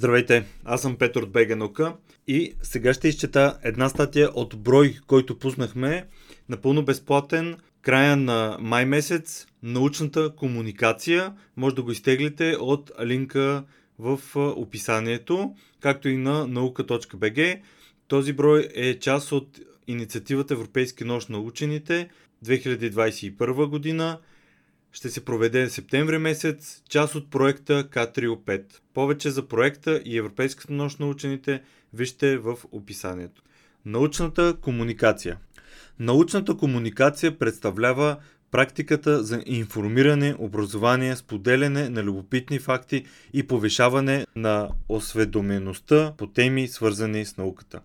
Здравейте, аз съм Петър от БГ и сега ще изчета една статия от брой, който пуснахме, напълно безплатен, края на май месец, научната комуникация. Може да го изтеглите от линка в описанието, както и на наука.bg. Този брой е част от инициативата Европейски нощ на учените 2021 година ще се проведе септември месец, част от проекта К3 5. Повече за проекта и Европейската нощ на учените вижте в описанието. Научната комуникация. Научната комуникация представлява практиката за информиране, образование, споделяне на любопитни факти и повишаване на осведомеността по теми, свързани с науката.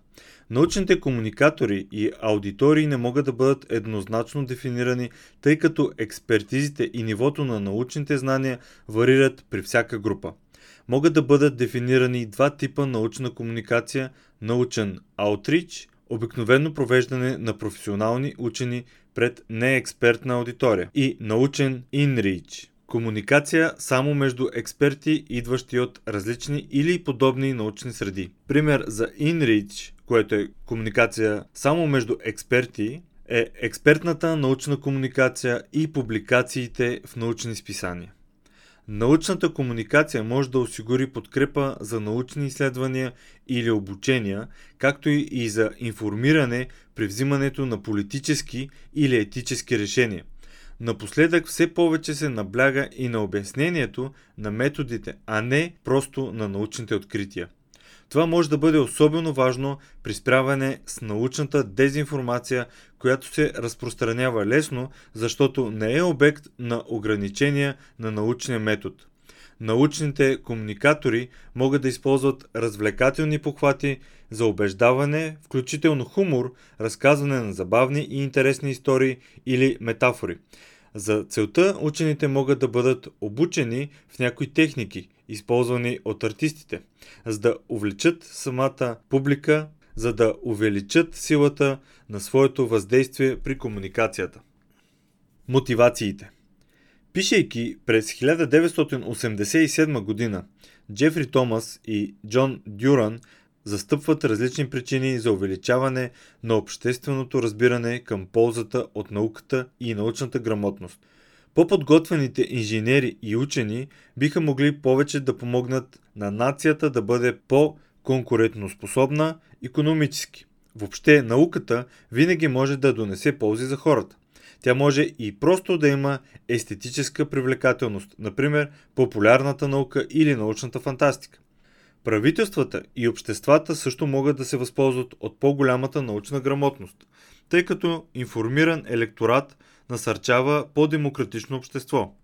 Научните комуникатори и аудитории не могат да бъдат еднозначно дефинирани, тъй като експертизите и нивото на научните знания варират при всяка група. Могат да бъдат дефинирани два типа научна комуникация – научен аутрич, обикновено провеждане на професионални учени пред неекспертна аудитория и научен инрич – Комуникация само между експерти, идващи от различни или подобни научни среди. Пример за InReach което е комуникация само между експерти, е експертната научна комуникация и публикациите в научни списания. Научната комуникация може да осигури подкрепа за научни изследвания или обучения, както и за информиране при взимането на политически или етически решения. Напоследък все повече се набляга и на обяснението на методите, а не просто на научните открития. Това може да бъде особено важно при справяне с научната дезинформация, която се разпространява лесно, защото не е обект на ограничения на научния метод. Научните комуникатори могат да използват развлекателни похвати за убеждаване, включително хумор, разказване на забавни и интересни истории или метафори. За целта учените могат да бъдат обучени в някои техники, използвани от артистите, за да увлечат самата публика, за да увеличат силата на своето въздействие при комуникацията. Мотивациите Пишейки през 1987 година, Джефри Томас и Джон Дюран застъпват различни причини за увеличаване на общественото разбиране към ползата от науката и научната грамотност. По-подготвените инженери и учени биха могли повече да помогнат на нацията да бъде по-конкурентоспособна економически. Въобще науката винаги може да донесе ползи за хората. Тя може и просто да има естетическа привлекателност, например популярната наука или научната фантастика. Правителствата и обществата също могат да се възползват от по-голямата научна грамотност, тъй като информиран електорат насърчава по-демократично общество.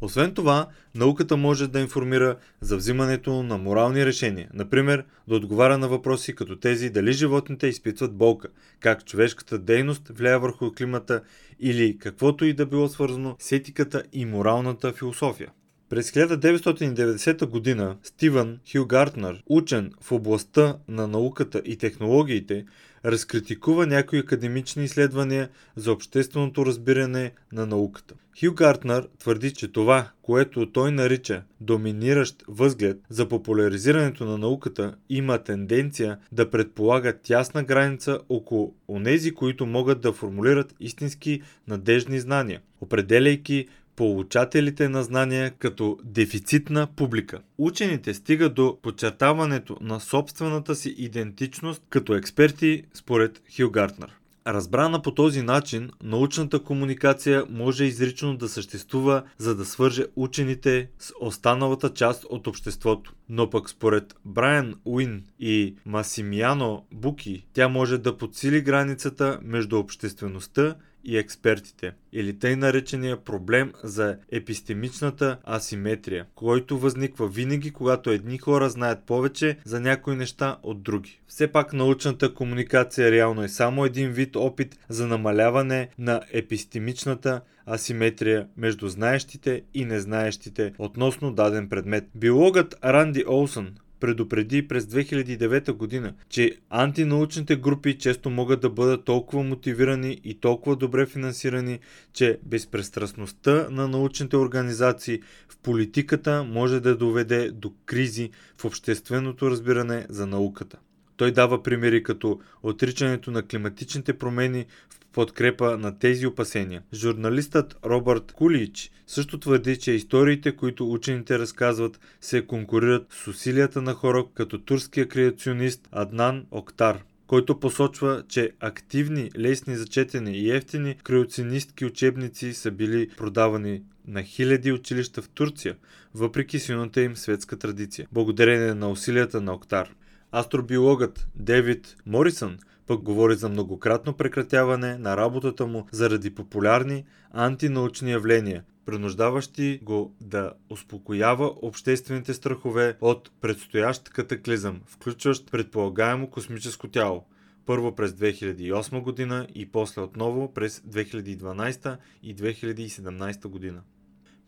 Освен това, науката може да информира за взимането на морални решения, например да отговаря на въпроси като тези дали животните изпитват болка, как човешката дейност влияе върху климата или каквото и да било свързано с етиката и моралната философия. През 1990 г. Стивън Хю Гартнер, учен в областта на науката и технологиите, разкритикува някои академични изследвания за общественото разбиране на науката. Хю Гартнер твърди, че това, което той нарича доминиращ възглед за популяризирането на науката, има тенденция да предполага тясна граница около онези, които могат да формулират истински надежни знания, определяйки получателите на знания като дефицитна публика. Учените стигат до подчертаването на собствената си идентичност като експерти според Хил Гартнер. Разбрана по този начин, научната комуникация може изрично да съществува, за да свърже учените с останалата част от обществото. Но пък според Брайан Уин и Масимиано Буки, тя може да подсили границата между обществеността и експертите, или тъй наречения проблем за епистемичната асиметрия, който възниква винаги, когато едни хора знаят повече за някои неща от други. Все пак научната комуникация реално е само един вид опит за намаляване на епистемичната асиметрия между знаещите и незнаещите относно даден предмет. Биологът Ранди Олсън предупреди през 2009 година, че антинаучните групи често могат да бъдат толкова мотивирани и толкова добре финансирани, че безпристрастността на научните организации в политиката може да доведе до кризи в общественото разбиране за науката. Той дава примери като отричането на климатичните промени в подкрепа на тези опасения. Журналистът Робърт Кулич също твърди, че историите, които учените разказват, се конкурират с усилията на хора като турския креационист Аднан Октар който посочва, че активни, лесни за четене и ефтини креационистки учебници са били продавани на хиляди училища в Турция, въпреки силната им светска традиция, благодарение на усилията на Октар. Астробиологът Девид Морисън пък говори за многократно прекратяване на работата му заради популярни антинаучни явления, принуждаващи го да успокоява обществените страхове от предстоящ катаклизъм, включващ предполагаемо космическо тяло. Първо през 2008 година и после отново през 2012 и 2017 година.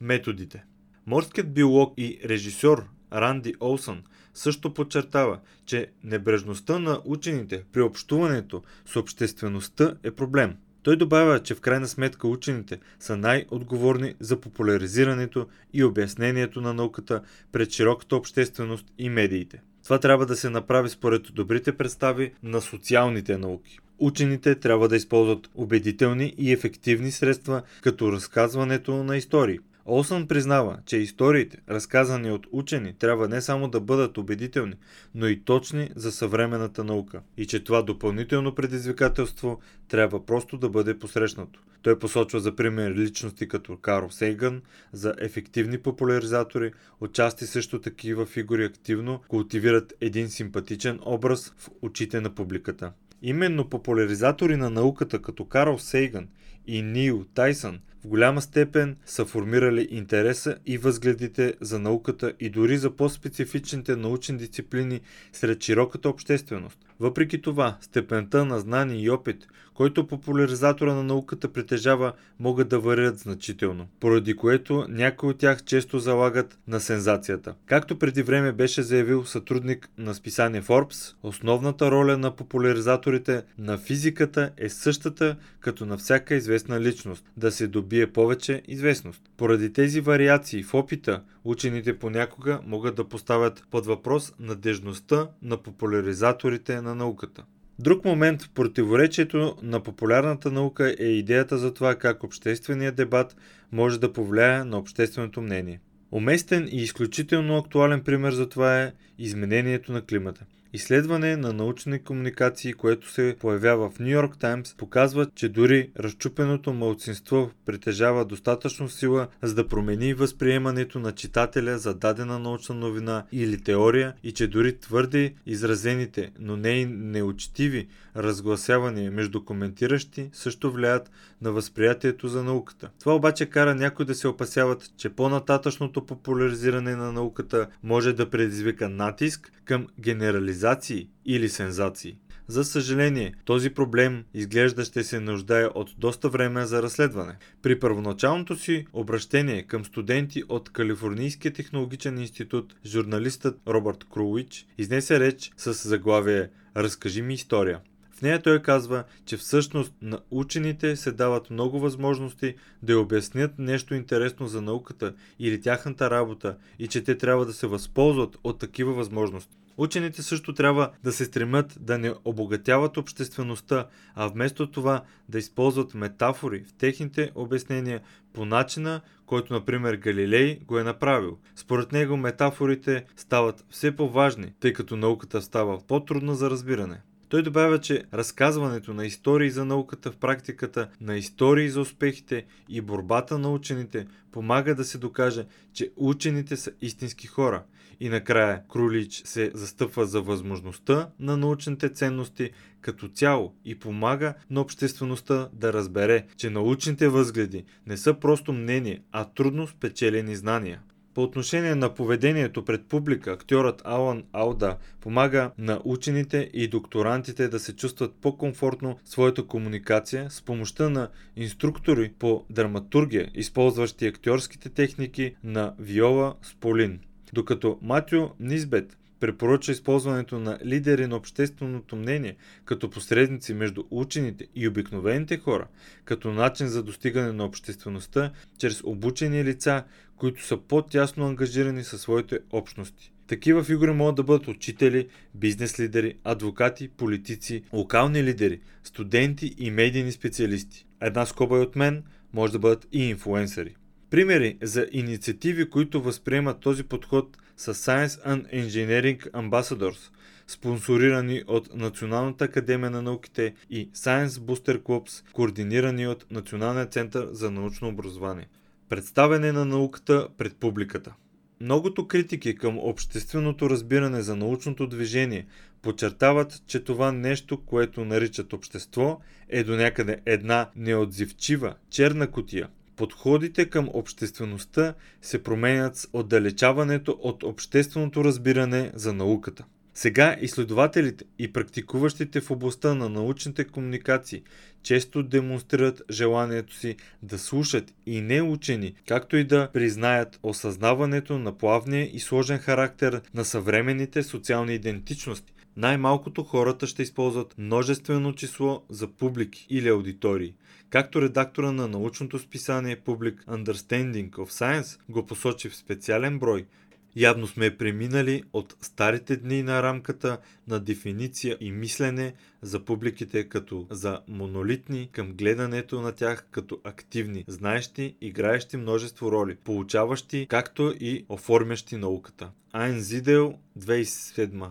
Методите Морският биолог и режисьор Ранди Олсън също подчертава, че небрежността на учените при общуването с обществеността е проблем. Той добавя, че в крайна сметка учените са най-отговорни за популяризирането и обяснението на науката пред широката общественост и медиите. Това трябва да се направи според добрите представи на социалните науки. Учените трябва да използват убедителни и ефективни средства, като разказването на истории – Олсън признава, че историите, разказани от учени, трябва не само да бъдат убедителни, но и точни за съвременната наука и че това допълнително предизвикателство трябва просто да бъде посрещнато. Той посочва за пример личности като Карл Сейган, за ефективни популяризатори, отчасти също такива фигури активно култивират един симпатичен образ в очите на публиката. Именно популяризатори на науката като Карл Сейган и Нил Тайсън в голяма степен са формирали интереса и възгледите за науката и дори за по-специфичните научни дисциплини сред широката общественост. Въпреки това, степента на знание и опит, който популяризатора на науката притежава, могат да варират значително, поради което някои от тях често залагат на сензацията. Както преди време беше заявил сътрудник на списание Forbes, основната роля на популяризаторите на физиката е същата като на всяка известна личност – да се добие повече известност. Поради тези вариации в опита, учените понякога могат да поставят под въпрос надежността на популяризаторите на науката. Друг момент в противоречието на популярната наука е идеята за това как общественият дебат може да повлияе на общественото мнение. Уместен и изключително актуален пример за това е изменението на климата. Изследване на научни комуникации, което се появява в Нью Йорк Таймс, показва, че дори разчупеното малцинство притежава достатъчно сила, за да промени възприемането на читателя за дадена научна новина или теория и че дори твърде изразените, но не и неучтиви разгласявания между коментиращи също влияят на възприятието за науката. Това обаче кара някои да се опасяват, че по-нататъчното популяризиране на науката може да предизвика натиск към генерализации или сензации. За съжаление, този проблем изглежда ще се нуждае от доста време за разследване. При първоначалното си обращение към студенти от Калифорнийския технологичен институт, журналистът Робърт Круич изнесе реч с заглавие Разкажи ми история. В нея той казва, че всъщност на учените се дават много възможности да обяснят нещо интересно за науката или тяхната работа и че те трябва да се възползват от такива възможности. Учените също трябва да се стремят да не обогатяват обществеността, а вместо това да използват метафори в техните обяснения по начина, който, например, Галилей го е направил. Според него метафорите стават все по-важни, тъй като науката става по-трудна за разбиране. Той добавя, че разказването на истории за науката в практиката, на истории за успехите и борбата на учените помага да се докаже, че учените са истински хора. И накрая Крулич се застъпва за възможността на научните ценности като цяло и помага на обществеността да разбере, че научните възгледи не са просто мнение, а трудно спечелени знания. По отношение на поведението пред публика, актьорът Алан Ауда помага на учените и докторантите да се чувстват по-комфортно в своята комуникация с помощта на инструктори по драматургия, използващи актьорските техники на Виола Сполин. Докато Матю Низбет препоръча използването на лидери на общественото мнение като посредници между учените и обикновените хора, като начин за достигане на обществеността чрез обучени лица, които са по-тясно ангажирани със своите общности. Такива фигури могат да бъдат учители, бизнес лидери, адвокати, политици, локални лидери, студенти и медийни специалисти. Една скоба и от мен може да бъдат и инфуенсъри. Примери за инициативи, които възприемат този подход са Science and Engineering Ambassadors, спонсорирани от Националната академия на науките и Science Booster Clubs, координирани от Националния център за научно образование. Представяне на науката пред публиката. Многото критики към общественото разбиране за научното движение подчертават, че това нещо, което наричат общество, е до някъде една неотзивчива черна котия. Подходите към обществеността се променят с отдалечаването от общественото разбиране за науката. Сега изследователите и практикуващите в областта на научните комуникации често демонстрират желанието си да слушат и не учени, както и да признаят осъзнаването на плавния и сложен характер на съвременните социални идентичности. Най-малкото хората ще използват множествено число за публики или аудитории. Както редактора на научното списание Public Understanding of Science го посочи в специален брой – Явно сме преминали от старите дни на рамката на дефиниция и мислене за публиките като за монолитни към гледането на тях като активни, знаещи, играещи множество роли, получаващи както и оформящи науката. Айн Зидел 2007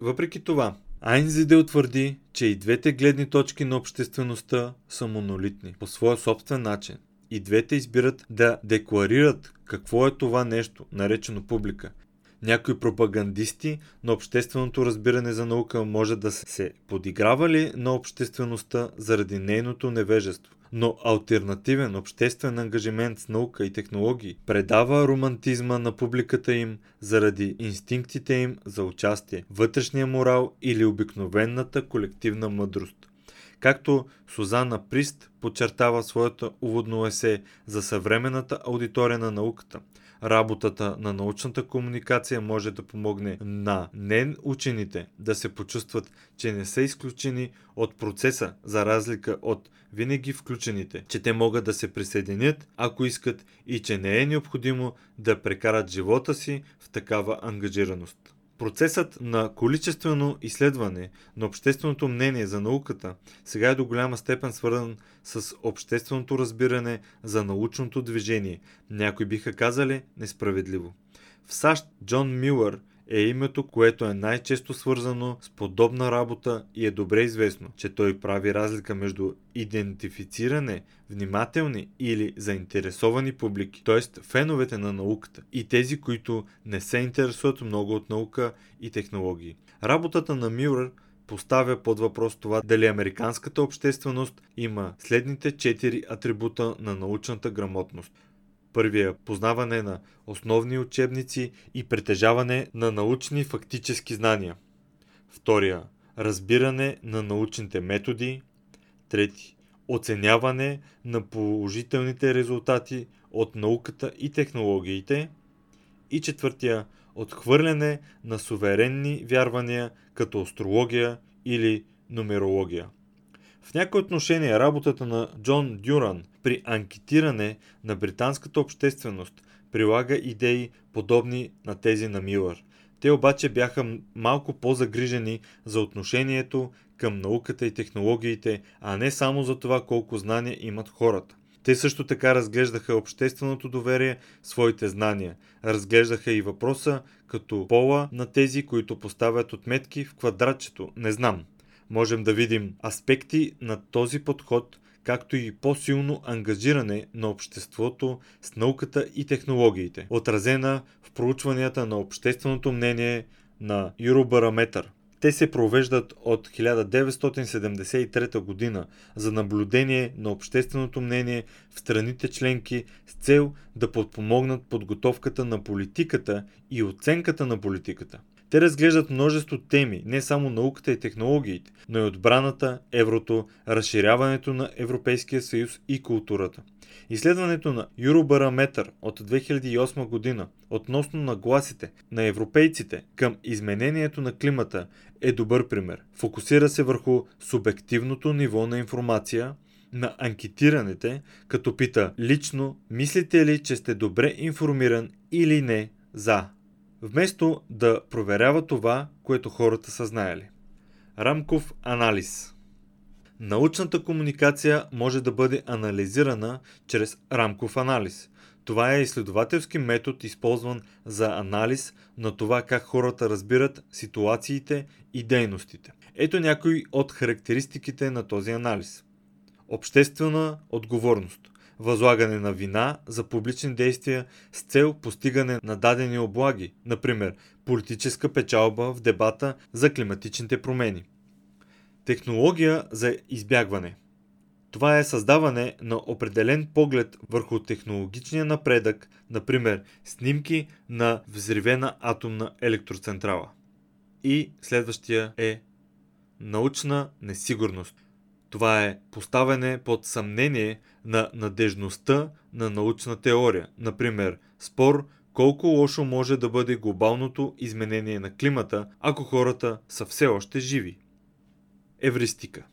Въпреки това, Айн Зидел твърди, че и двете гледни точки на обществеността са монолитни по своя собствен начин и двете избират да декларират какво е това нещо, наречено публика. Някои пропагандисти на общественото разбиране за наука може да се подигравали на обществеността заради нейното невежество. Но альтернативен обществен ангажимент с наука и технологии предава романтизма на публиката им заради инстинктите им за участие, вътрешния морал или обикновената колективна мъдрост. Както Сузана Прист подчертава своята уводно есе за съвременната аудитория на науката. Работата на научната комуникация може да помогне на не учените да се почувстват, че не са изключени от процеса, за разлика от винаги включените, че те могат да се присъединят, ако искат и че не е необходимо да прекарат живота си в такава ангажираност. Процесът на количествено изследване на общественото мнение за науката сега е до голяма степен свързан с общественото разбиране за научното движение. Някои биха казали несправедливо. В САЩ Джон Милър е името, което е най-често свързано с подобна работа и е добре известно, че той прави разлика между идентифициране, внимателни или заинтересовани публики, т.е. феновете на науката и тези, които не се интересуват много от наука и технологии. Работата на Мюрър поставя под въпрос това дали американската общественост има следните четири атрибута на научната грамотност – Първия – познаване на основни учебници и притежаване на научни фактически знания. Втория – разбиране на научните методи. Трети – оценяване на положителните резултати от науката и технологиите. И четвъртия – отхвърляне на суверенни вярвания като астрология или нумерология. В някои отношения работата на Джон Дюран при анкетиране на британската общественост прилага идеи подобни на тези на Милър. Те обаче бяха малко по-загрижени за отношението към науката и технологиите, а не само за това колко знания имат хората. Те също така разглеждаха общественото доверие, своите знания. Разглеждаха и въпроса като пола на тези, които поставят отметки в квадратчето. Не знам можем да видим аспекти на този подход, както и по-силно ангажиране на обществото с науката и технологиите, отразена в проучванията на общественото мнение на Eurobarometer. Те се провеждат от 1973 година за наблюдение на общественото мнение в страните членки с цел да подпомогнат подготовката на политиката и оценката на политиката. Те разглеждат множество теми, не само науката и технологиите, но и отбраната, еврото, разширяването на Европейския съюз и културата. Изследването на Eurobarometer от 2008 година относно нагласите на европейците към изменението на климата е добър пример. Фокусира се върху субективното ниво на информация на анкетираните, като пита лично мислите ли, че сте добре информиран или не за, вместо да проверява това, което хората са знаели. Рамков анализ Научната комуникация може да бъде анализирана чрез рамков анализ. Това е изследователски метод, използван за анализ на това как хората разбират ситуациите и дейностите. Ето някои от характеристиките на този анализ. Обществена отговорност. Възлагане на вина за публични действия с цел постигане на дадени облаги, например политическа печалба в дебата за климатичните промени. Технология за избягване. Това е създаване на определен поглед върху технологичния напредък, например снимки на взривена атомна електроцентрала. И следващия е научна несигурност. Това е поставяне под съмнение на надежността на научна теория. Например, спор колко лошо може да бъде глобалното изменение на климата, ако хората са все още живи. Евристика.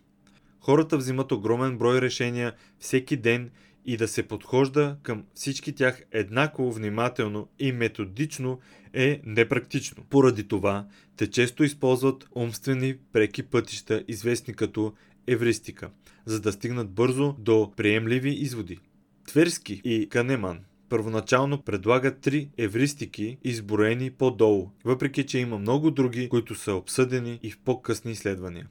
Хората взимат огромен брой решения всеки ден и да се подхожда към всички тях еднакво внимателно и методично е непрактично. Поради това, те често използват умствени преки пътища, известни като евристика, за да стигнат бързо до приемливи изводи. Тверски и Канеман първоначално предлагат три евристики, изброени по-долу, въпреки че има много други, които са обсъдени и в по-късни изследвания.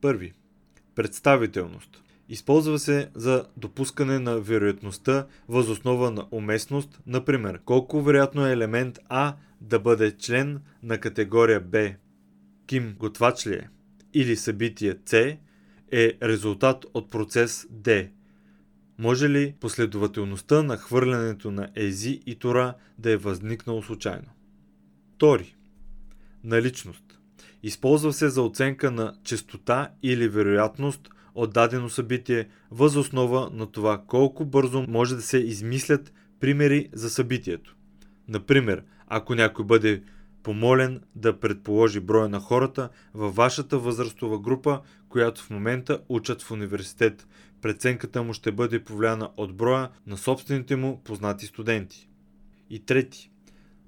Първи. Представителност. Използва се за допускане на вероятността възоснова на уместност, например, колко вероятно е елемент А да бъде член на категория Б. Ким готвач ли е? Или събитие С е резултат от процес D. Може ли последователността на хвърлянето на ези и тора да е възникнало случайно? Втори. Наличност. Използва се за оценка на частота или вероятност от дадено събитие въз основа на това колко бързо може да се измислят примери за събитието. Например, ако някой бъде помолен да предположи броя на хората във вашата възрастова група, която в момента учат в университет. Преценката му ще бъде повлияна от броя на собствените му познати студенти. И трети.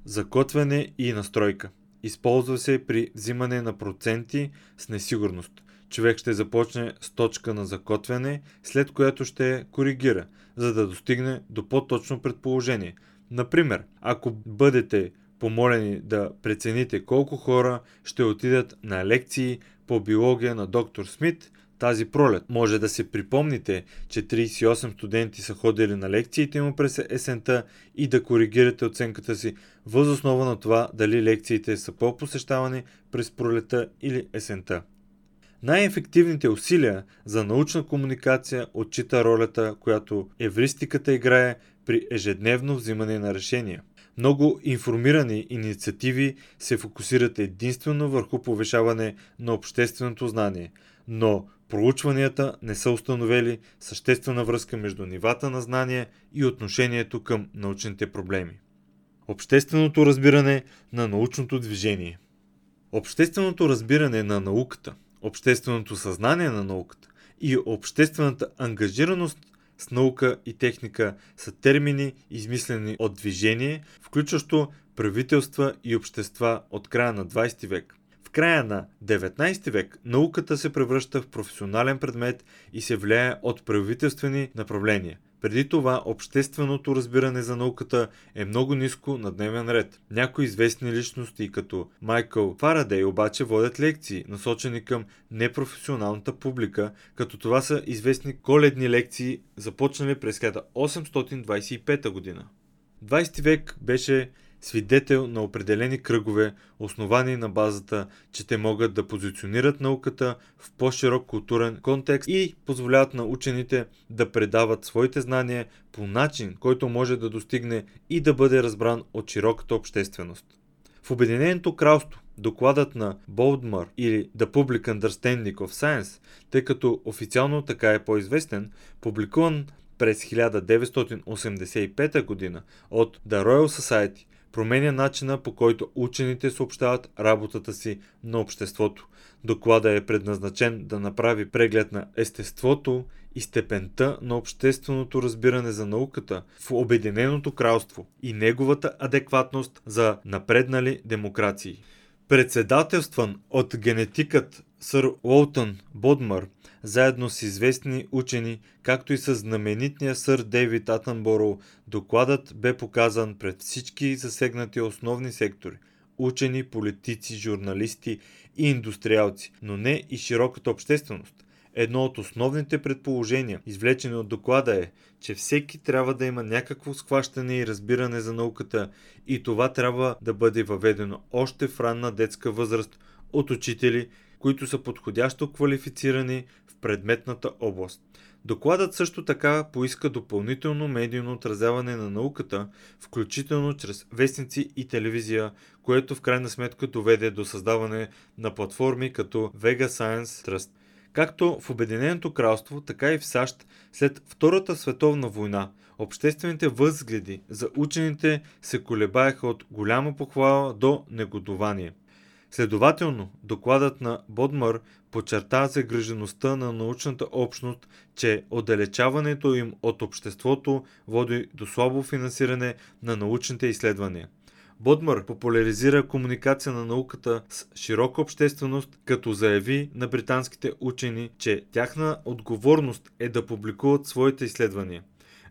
Закотвяне и настройка. Използва се при взимане на проценти с несигурност. Човек ще започне с точка на закотвяне, след което ще коригира, за да достигне до по-точно предположение. Например, ако бъдете помолени да прецените колко хора ще отидат на лекции по биология на доктор Смит тази пролет. Може да се припомните, че 38 студенти са ходили на лекциите му през есента и да коригирате оценката си въз основа на това дали лекциите са по-посещавани през пролета или есента. Най-ефективните усилия за научна комуникация отчита ролята, която евристиката играе при ежедневно взимане на решения. Много информирани инициативи се фокусират единствено върху повишаване на общественото знание, но проучванията не са установили съществена връзка между нивата на знание и отношението към научните проблеми. Общественото разбиране на научното движение Общественото разбиране на науката, общественото съзнание на науката и обществената ангажираност с наука и техника са термини, измислени от движение, включващо правителства и общества от края на 20 век. В края на 19 век науката се превръща в професионален предмет и се влияе от правителствени направления. Преди това общественото разбиране за науката е много ниско на дневен ред. Някои известни личности като Майкъл Фарадей обаче водят лекции, насочени към непрофесионалната публика, като това са известни коледни лекции, започнали през 1825 година. 20 век беше свидетел на определени кръгове, основани на базата, че те могат да позиционират науката в по-широк културен контекст и позволяват на учените да предават своите знания по начин, който може да достигне и да бъде разбран от широката общественост. В Обединеното кралство докладът на Болдмър или The Public Understanding of Science, тъй като официално така е по-известен, публикуван през 1985 г. от The Royal Society, променя начина по който учените съобщават работата си на обществото. Доклада е предназначен да направи преглед на естеството и степента на общественото разбиране за науката в Обединеното кралство и неговата адекватност за напреднали демокрации. Председателстван от генетикът сър Уолтън Бодмър, заедно с известни учени, както и с знаменитния сър Дейвид Атънборо, докладът бе показан пред всички засегнати основни сектори – учени, политици, журналисти и индустриалци, но не и широката общественост. Едно от основните предположения, извлечени от доклада е, че всеки трябва да има някакво схващане и разбиране за науката и това трябва да бъде въведено още в ранна детска възраст от учители, които са подходящо квалифицирани предметната област. Докладът също така поиска допълнително медийно отразяване на науката, включително чрез вестници и телевизия, което в крайна сметка доведе до създаване на платформи като Vega Science Trust. Както в Обединеното кралство, така и в САЩ след Втората световна война, обществените възгледи за учените се колебаеха от голяма похвала до негодование. Следователно, докладът на Бодмър подчерта загрижеността на научната общност, че отдалечаването им от обществото води до слабо финансиране на научните изследвания. Бодмър популяризира комуникация на науката с широка общественост, като заяви на британските учени, че тяхна отговорност е да публикуват своите изследвания.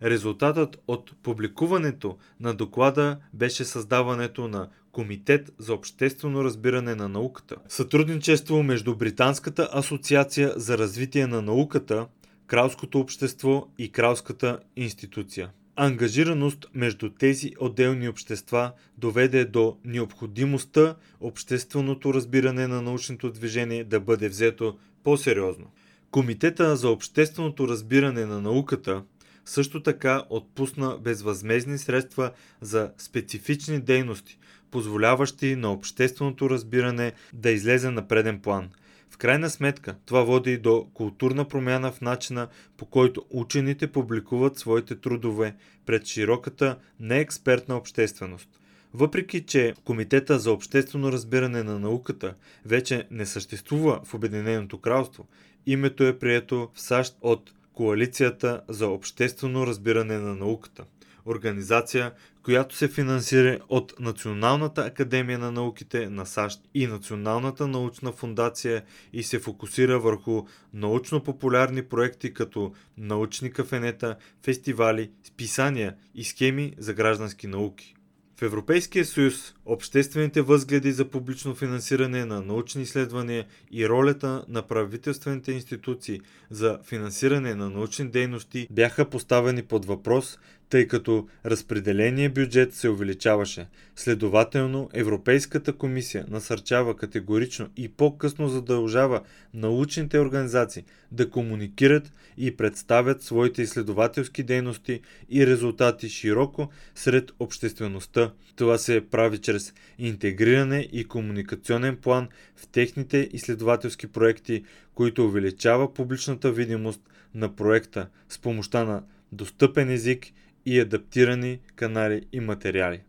Резултатът от публикуването на доклада беше създаването на Комитет за обществено разбиране на науката. Сътрудничество между Британската асоциация за развитие на науката, Кралското общество и Кралската институция. Ангажираност между тези отделни общества доведе до необходимостта общественото разбиране на научното движение да бъде взето по-сериозно. Комитета за общественото разбиране на науката също така отпусна безвъзмезни средства за специфични дейности, позволяващи на общественото разбиране да излезе на преден план. В крайна сметка, това води до културна промяна в начина по който учените публикуват своите трудове пред широката неекспертна общественост. Въпреки, че Комитета за обществено разбиране на науката вече не съществува в Обединеното кралство, името е прието в САЩ от Коалицията за обществено разбиране на науката. Организация, която се финансира от Националната академия на науките на САЩ и Националната научна фундация и се фокусира върху научно-популярни проекти като научни кафенета, фестивали, списания и схеми за граждански науки. В Европейския съюз обществените възгледи за публично финансиране на научни изследвания и ролята на правителствените институции за финансиране на научни дейности бяха поставени под въпрос тъй като разпределение бюджет се увеличаваше. Следователно, Европейската комисия насърчава категорично и по-късно задължава научните организации да комуникират и представят своите изследователски дейности и резултати широко сред обществеността. Това се прави чрез интегриране и комуникационен план в техните изследователски проекти, които увеличава публичната видимост на проекта с помощта на достъпен език и адаптирани канали и материали.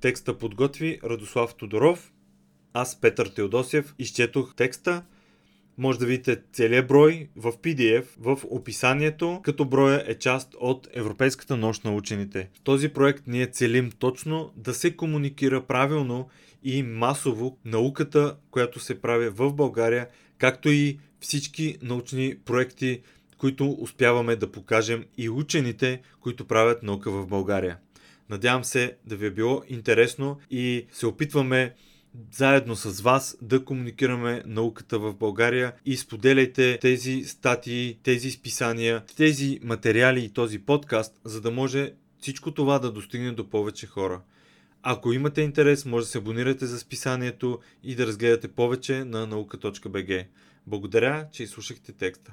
Текста подготви Радослав Тодоров. Аз, Петър Теодосев, изчетох текста. Може да видите целият брой в PDF в описанието, като броя е част от Европейската нощ на учените. В този проект ние целим точно да се комуникира правилно и масово науката, която се прави в България, както и всички научни проекти, които успяваме да покажем и учените, които правят наука в България. Надявам се да ви е било интересно и се опитваме заедно с вас да комуникираме науката в България и споделяйте тези статии, тези списания, тези материали и този подкаст, за да може всичко това да достигне до повече хора. Ако имате интерес, може да се абонирате за списанието и да разгледате повече на наука.bg. Благодаря, че изслушахте текста.